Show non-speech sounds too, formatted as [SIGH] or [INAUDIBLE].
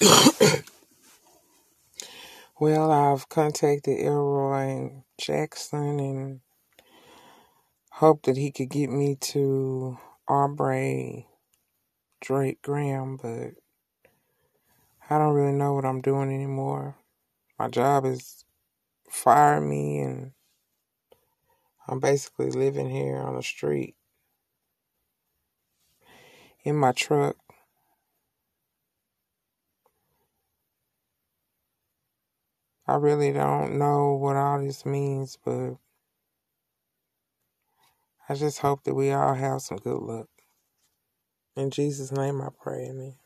[COUGHS] Well, I've contacted Elroy Jackson and hoped that he could get me to Aubrey Drake Graham, but I don't really know what I'm doing anymore. My job is fire me and I'm basically living here on the street in my truck. I really don't know what all this means, but I just hope that we all have some good luck. In Jesus' name I pray, amen.